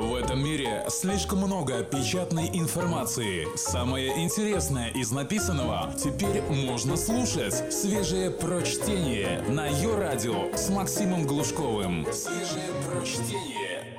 В этом мире слишком много печатной информации. Самое интересное из написанного теперь можно слушать. Свежее прочтение на ее радио с Максимом Глушковым. Свежее прочтение.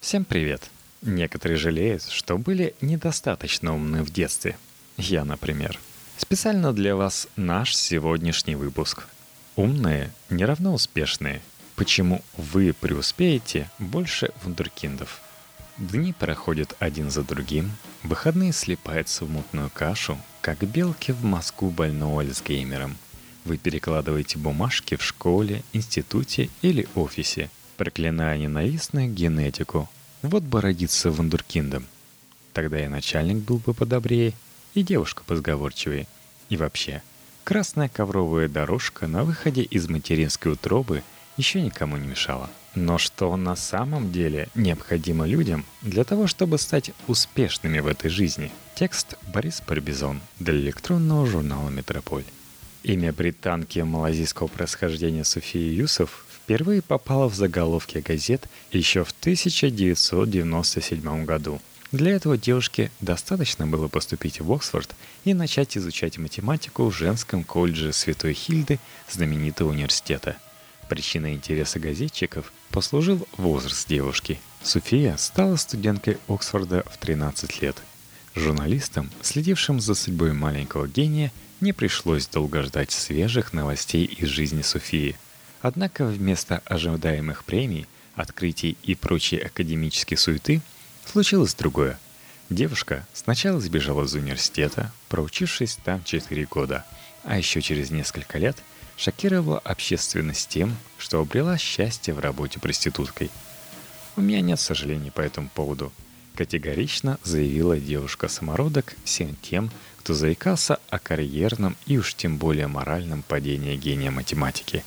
Всем привет! Некоторые жалеют, что были недостаточно умны в детстве. Я, например. Специально для вас наш сегодняшний выпуск. Умные не равно успешные – Почему вы преуспеете больше вундеркиндов? Дни проходят один за другим, выходные слипаются в мутную кашу, как белки в мозгу больного Альцгеймером. Вы перекладываете бумажки в школе, институте или офисе, проклиная ненавистную генетику. Вот бы родиться вундеркиндом. Тогда и начальник был бы подобрее, и девушка позговорчивее. И вообще, красная ковровая дорожка на выходе из материнской утробы – еще никому не мешало. Но что на самом деле необходимо людям для того, чтобы стать успешными в этой жизни? Текст Борис Парбизон для электронного журнала «Метрополь». Имя британки малазийского происхождения Софии Юсов впервые попало в заголовки газет еще в 1997 году. Для этого девушке достаточно было поступить в Оксфорд и начать изучать математику в женском колледже Святой Хильды знаменитого университета – Причиной интереса газетчиков послужил возраст девушки. София стала студенткой Оксфорда в 13 лет. Журналистам, следившим за судьбой маленького гения, не пришлось долго ждать свежих новостей из жизни Софии. Однако вместо ожидаемых премий, открытий и прочей академической суеты случилось другое. Девушка сначала сбежала из университета, проучившись там 4 года, а еще через несколько лет – шокировала общественность тем, что обрела счастье в работе проституткой. «У меня нет сожалений по этому поводу», — категорично заявила девушка-самородок всем тем, кто заикался о карьерном и уж тем более моральном падении гения математики.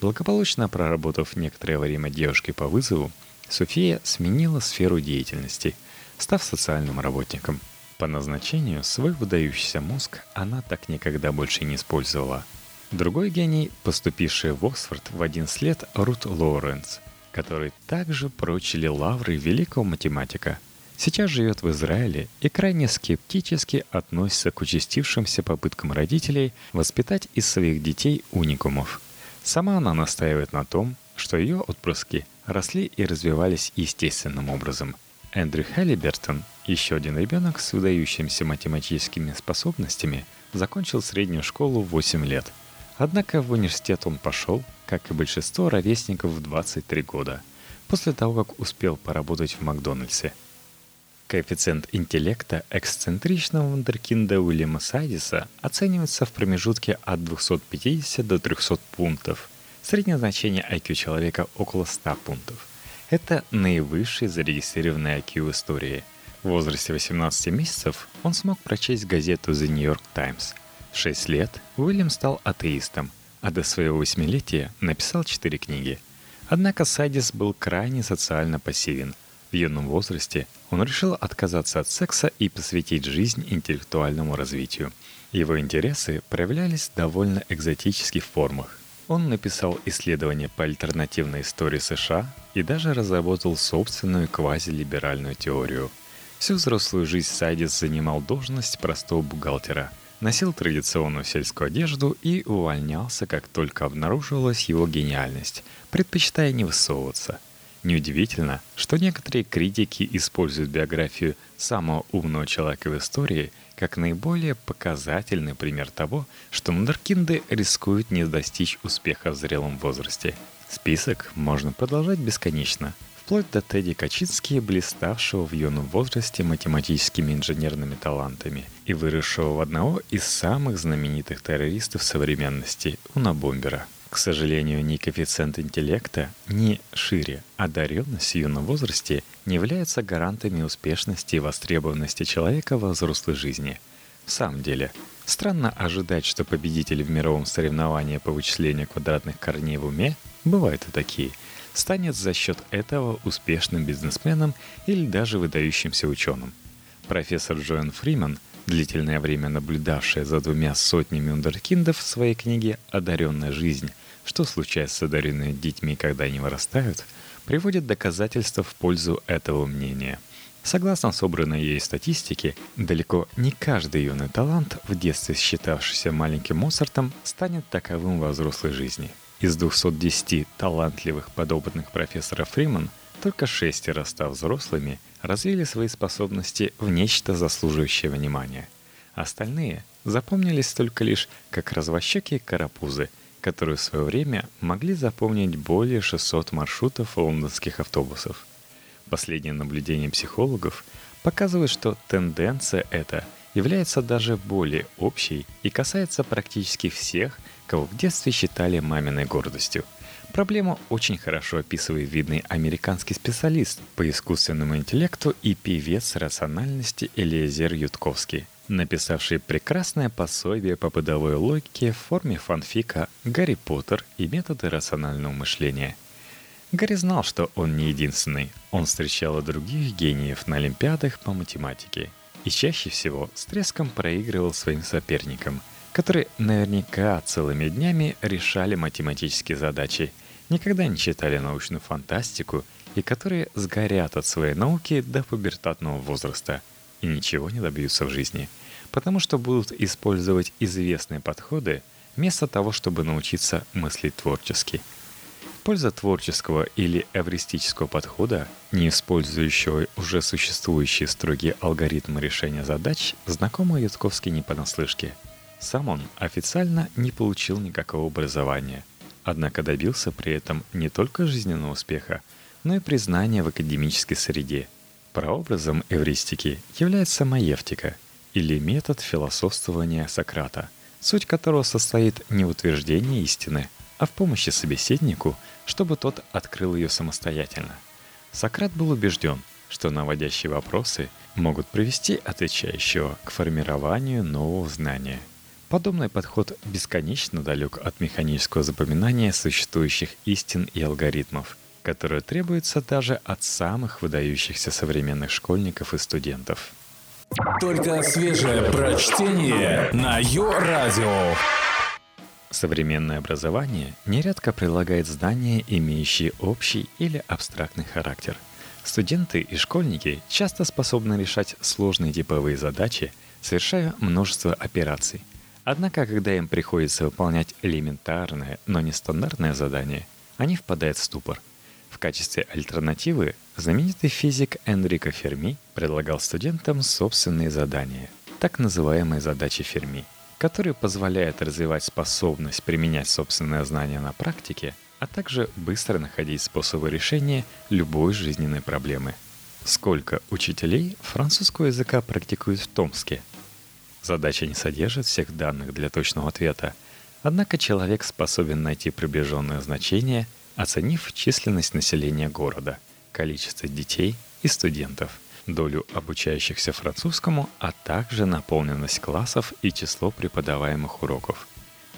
Благополучно проработав некоторое время девушкой по вызову, София сменила сферу деятельности, став социальным работником. По назначению свой выдающийся мозг она так никогда больше не использовала — Другой гений, поступивший в Оксфорд в 11 лет, Рут Лоуренс, который также прочили лавры великого математика. Сейчас живет в Израиле и крайне скептически относится к участившимся попыткам родителей воспитать из своих детей уникумов. Сама она настаивает на том, что ее отпрыски росли и развивались естественным образом. Эндрю Халлибертон, еще один ребенок с выдающимися математическими способностями, закончил среднюю школу в 8 лет – Однако в университет он пошел, как и большинство ровесников в 23 года, после того, как успел поработать в Макдональдсе. Коэффициент интеллекта эксцентричного вундеркинда Уильяма Сайдиса оценивается в промежутке от 250 до 300 пунктов. Среднее значение IQ человека около 100 пунктов. Это наивысший зарегистрированный IQ в истории. В возрасте 18 месяцев он смог прочесть газету The New York Times – в 6 лет Уильям стал атеистом, а до своего восьмилетия написал четыре книги. Однако Сайдис был крайне социально пассивен. В юном возрасте он решил отказаться от секса и посвятить жизнь интеллектуальному развитию. Его интересы проявлялись в довольно экзотических формах. Он написал исследования по альтернативной истории США и даже разработал собственную квазилиберальную теорию. Всю взрослую жизнь Сайдис занимал должность простого бухгалтера – носил традиционную сельскую одежду и увольнялся, как только обнаруживалась его гениальность, предпочитая не высовываться. Неудивительно, что некоторые критики используют биографию самого умного человека в истории как наиболее показательный пример того, что мундеркинды рискуют не достичь успеха в зрелом возрасте. Список можно продолжать бесконечно – вплоть до Тедди Качински, блиставшего в юном возрасте математическими инженерными талантами и выросшего в одного из самых знаменитых террористов современности – Унабомбера. К сожалению, ни коэффициент интеллекта, ни шире одаренность в юном возрасте не являются гарантами успешности и востребованности человека во взрослой жизни. В самом деле, странно ожидать, что победители в мировом соревновании по вычислению квадратных корней в уме, бывают и такие – станет за счет этого успешным бизнесменом или даже выдающимся ученым. Профессор Джоэн Фриман, длительное время наблюдавшая за двумя сотнями ундеркиндов в своей книге «Одаренная жизнь. Что случается с одаренными детьми, когда они вырастают», приводит доказательства в пользу этого мнения. Согласно собранной ей статистике, далеко не каждый юный талант, в детстве считавшийся маленьким Моцартом, станет таковым во взрослой жизни. Из 210 талантливых подопытных профессора Фриман только шестеро, став взрослыми, развили свои способности в нечто заслуживающее внимания. Остальные запомнились только лишь как развощекие карапузы – которые в свое время могли запомнить более 600 маршрутов лондонских автобусов. Последнее наблюдение психологов показывает, что тенденция эта является даже более общей и касается практически всех, кого в детстве считали маминой гордостью. Проблему очень хорошо описывает видный американский специалист по искусственному интеллекту и певец рациональности Элиезер Ютковский – написавший прекрасное пособие по бытовой логике в форме фанфика «Гарри Поттер и методы рационального мышления». Гарри знал, что он не единственный. Он встречал других гениев на олимпиадах по математике. И чаще всего с треском проигрывал своим соперникам, которые наверняка целыми днями решали математические задачи, никогда не читали научную фантастику и которые сгорят от своей науки до пубертатного возраста и ничего не добьются в жизни – потому что будут использовать известные подходы вместо того, чтобы научиться мыслить творчески. Польза творческого или эвристического подхода, не использующего уже существующие строгие алгоритмы решения задач, знакома Ютковский не понаслышке. Сам он официально не получил никакого образования, однако добился при этом не только жизненного успеха, но и признания в академической среде. Прообразом эвристики является маевтика – или метод философствования Сократа, суть которого состоит не в утверждении истины, а в помощи собеседнику, чтобы тот открыл ее самостоятельно. Сократ был убежден, что наводящие вопросы могут привести отвечающего к формированию нового знания. Подобный подход бесконечно далек от механического запоминания существующих истин и алгоритмов, которые требуются даже от самых выдающихся современных школьников и студентов. Только свежее прочтение на Йо-Радио. Современное образование нередко прилагает знания, имеющие общий или абстрактный характер. Студенты и школьники часто способны решать сложные типовые задачи, совершая множество операций. Однако, когда им приходится выполнять элементарное, но нестандартное задание, они впадают в ступор – в качестве альтернативы знаменитый физик Энрико Ферми предлагал студентам собственные задания, так называемые задачи Ферми, которые позволяют развивать способность применять собственные знания на практике, а также быстро находить способы решения любой жизненной проблемы. Сколько учителей французского языка практикуют в Томске? Задача не содержит всех данных для точного ответа, однако человек способен найти приближенное значение – оценив численность населения города, количество детей и студентов, долю обучающихся французскому, а также наполненность классов и число преподаваемых уроков.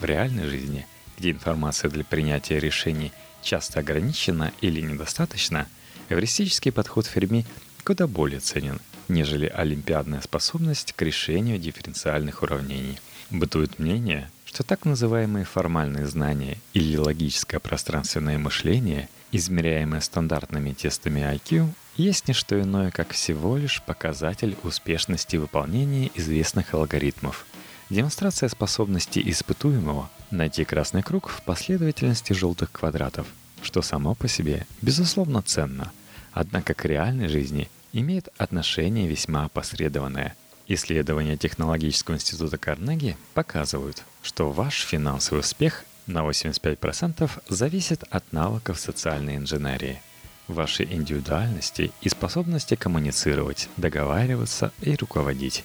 В реальной жизни, где информация для принятия решений часто ограничена или недостаточна, эвристический подход Ферми куда более ценен, нежели олимпиадная способность к решению дифференциальных уравнений. Бытует мнение, что так называемые формальные знания или логическое пространственное мышление, измеряемое стандартными тестами IQ, есть не что иное, как всего лишь показатель успешности выполнения известных алгоритмов. Демонстрация способности испытуемого найти красный круг в последовательности желтых квадратов, что само по себе безусловно ценно, однако к реальной жизни имеет отношение весьма опосредованное – Исследования Технологического института Карнеги показывают, что ваш финансовый успех на 85% зависит от навыков социальной инженерии, вашей индивидуальности и способности коммуницировать, договариваться и руководить.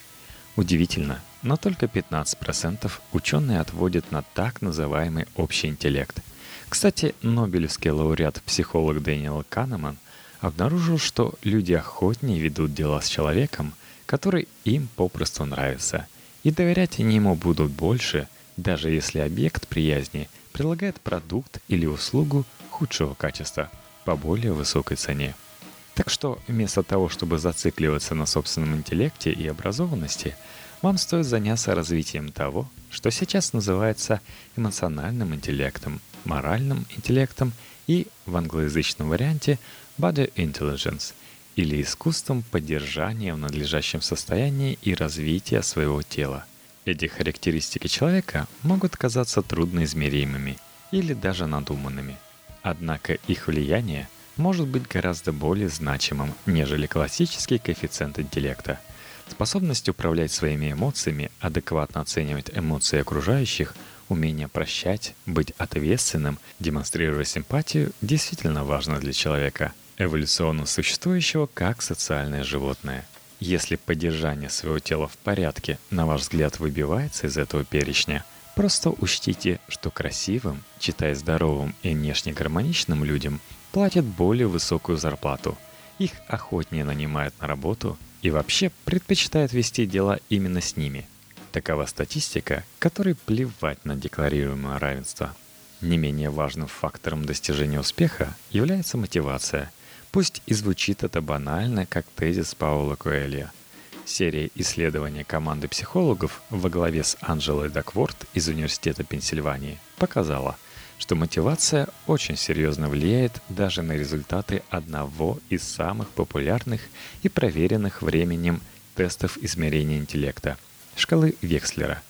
Удивительно, но только 15% ученые отводят на так называемый общий интеллект. Кстати, Нобелевский лауреат-психолог Дэниел Канеман обнаружил, что люди охотнее ведут дела с человеком – который им попросту нравится. И доверять они ему будут больше, даже если объект приязни предлагает продукт или услугу худшего качества по более высокой цене. Так что вместо того, чтобы зацикливаться на собственном интеллекте и образованности, вам стоит заняться развитием того, что сейчас называется эмоциональным интеллектом, моральным интеллектом и в англоязычном варианте body intelligence или искусством поддержания в надлежащем состоянии и развития своего тела. Эти характеристики человека могут казаться трудноизмеримыми или даже надуманными. Однако их влияние может быть гораздо более значимым, нежели классический коэффициент интеллекта. Способность управлять своими эмоциями, адекватно оценивать эмоции окружающих, умение прощать, быть ответственным, демонстрируя симпатию, действительно важно для человека, эволюционно существующего как социальное животное. Если поддержание своего тела в порядке, на ваш взгляд, выбивается из этого перечня, просто учтите, что красивым, читая здоровым и внешне гармоничным людям платят более высокую зарплату. Их охотнее нанимают на работу и вообще предпочитают вести дела именно с ними. Такова статистика, которой плевать на декларируемое равенство. Не менее важным фактором достижения успеха является мотивация. Пусть и звучит это банально, как тезис Паула Коэлья. Серия исследований команды психологов во главе с Анджелой Дакворт из Университета Пенсильвании показала – что мотивация очень серьезно влияет даже на результаты одного из самых популярных и проверенных временем тестов измерения интеллекта – шкалы Векслера.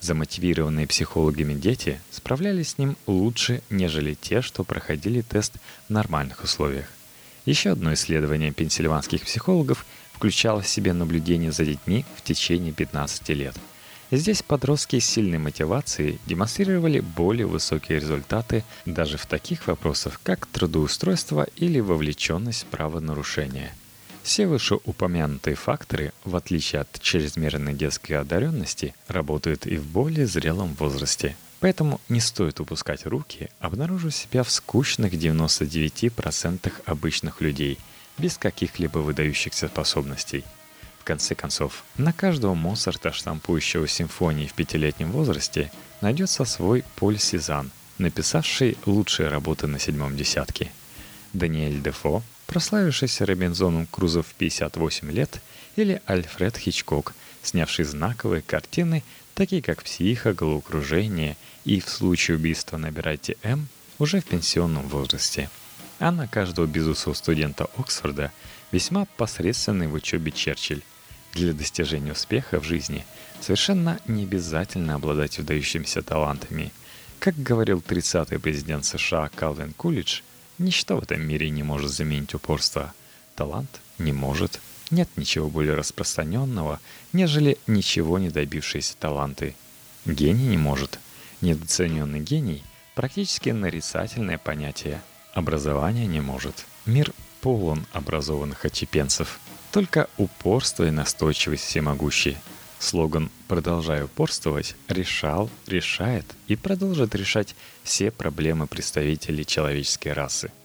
Замотивированные психологами дети справлялись с ним лучше, нежели те, что проходили тест в нормальных условиях. Еще одно исследование пенсильванских психологов включало в себе наблюдение за детьми в течение 15 лет – Здесь подростки с сильной мотивацией демонстрировали более высокие результаты даже в таких вопросах, как трудоустройство или вовлеченность в правонарушения. Все вышеупомянутые факторы, в отличие от чрезмерной детской одаренности, работают и в более зрелом возрасте. Поэтому не стоит упускать руки, обнаружив себя в скучных 99% обычных людей, без каких-либо выдающихся способностей – в конце концов, на каждого Моцарта, штампующего симфонии в пятилетнем возрасте, найдется свой Поль Сезанн, написавший лучшие работы на седьмом десятке. Даниэль Дефо, прославившийся Робинзоном Крузо в 58 лет, или Альфред Хичкок, снявший знаковые картины, такие как «Психо», «Головокружение» и «В случае убийства набирайте М» уже в пенсионном возрасте. А на каждого безусого студента Оксфорда весьма посредственный в учебе Черчилль, для достижения успеха в жизни совершенно не обязательно обладать выдающимися талантами. Как говорил 30-й президент США Калвин Кулидж, ничто в этом мире не может заменить упорство. Талант не может. Нет ничего более распространенного, нежели ничего не добившиеся таланты. Гений не может. Недооцененный гений – практически нарицательное понятие. Образование не может. Мир полон образованных отчепенцев – только упорство и настойчивость всемогущие. Слоган «Продолжай упорствовать» решал, решает и продолжит решать все проблемы представителей человеческой расы –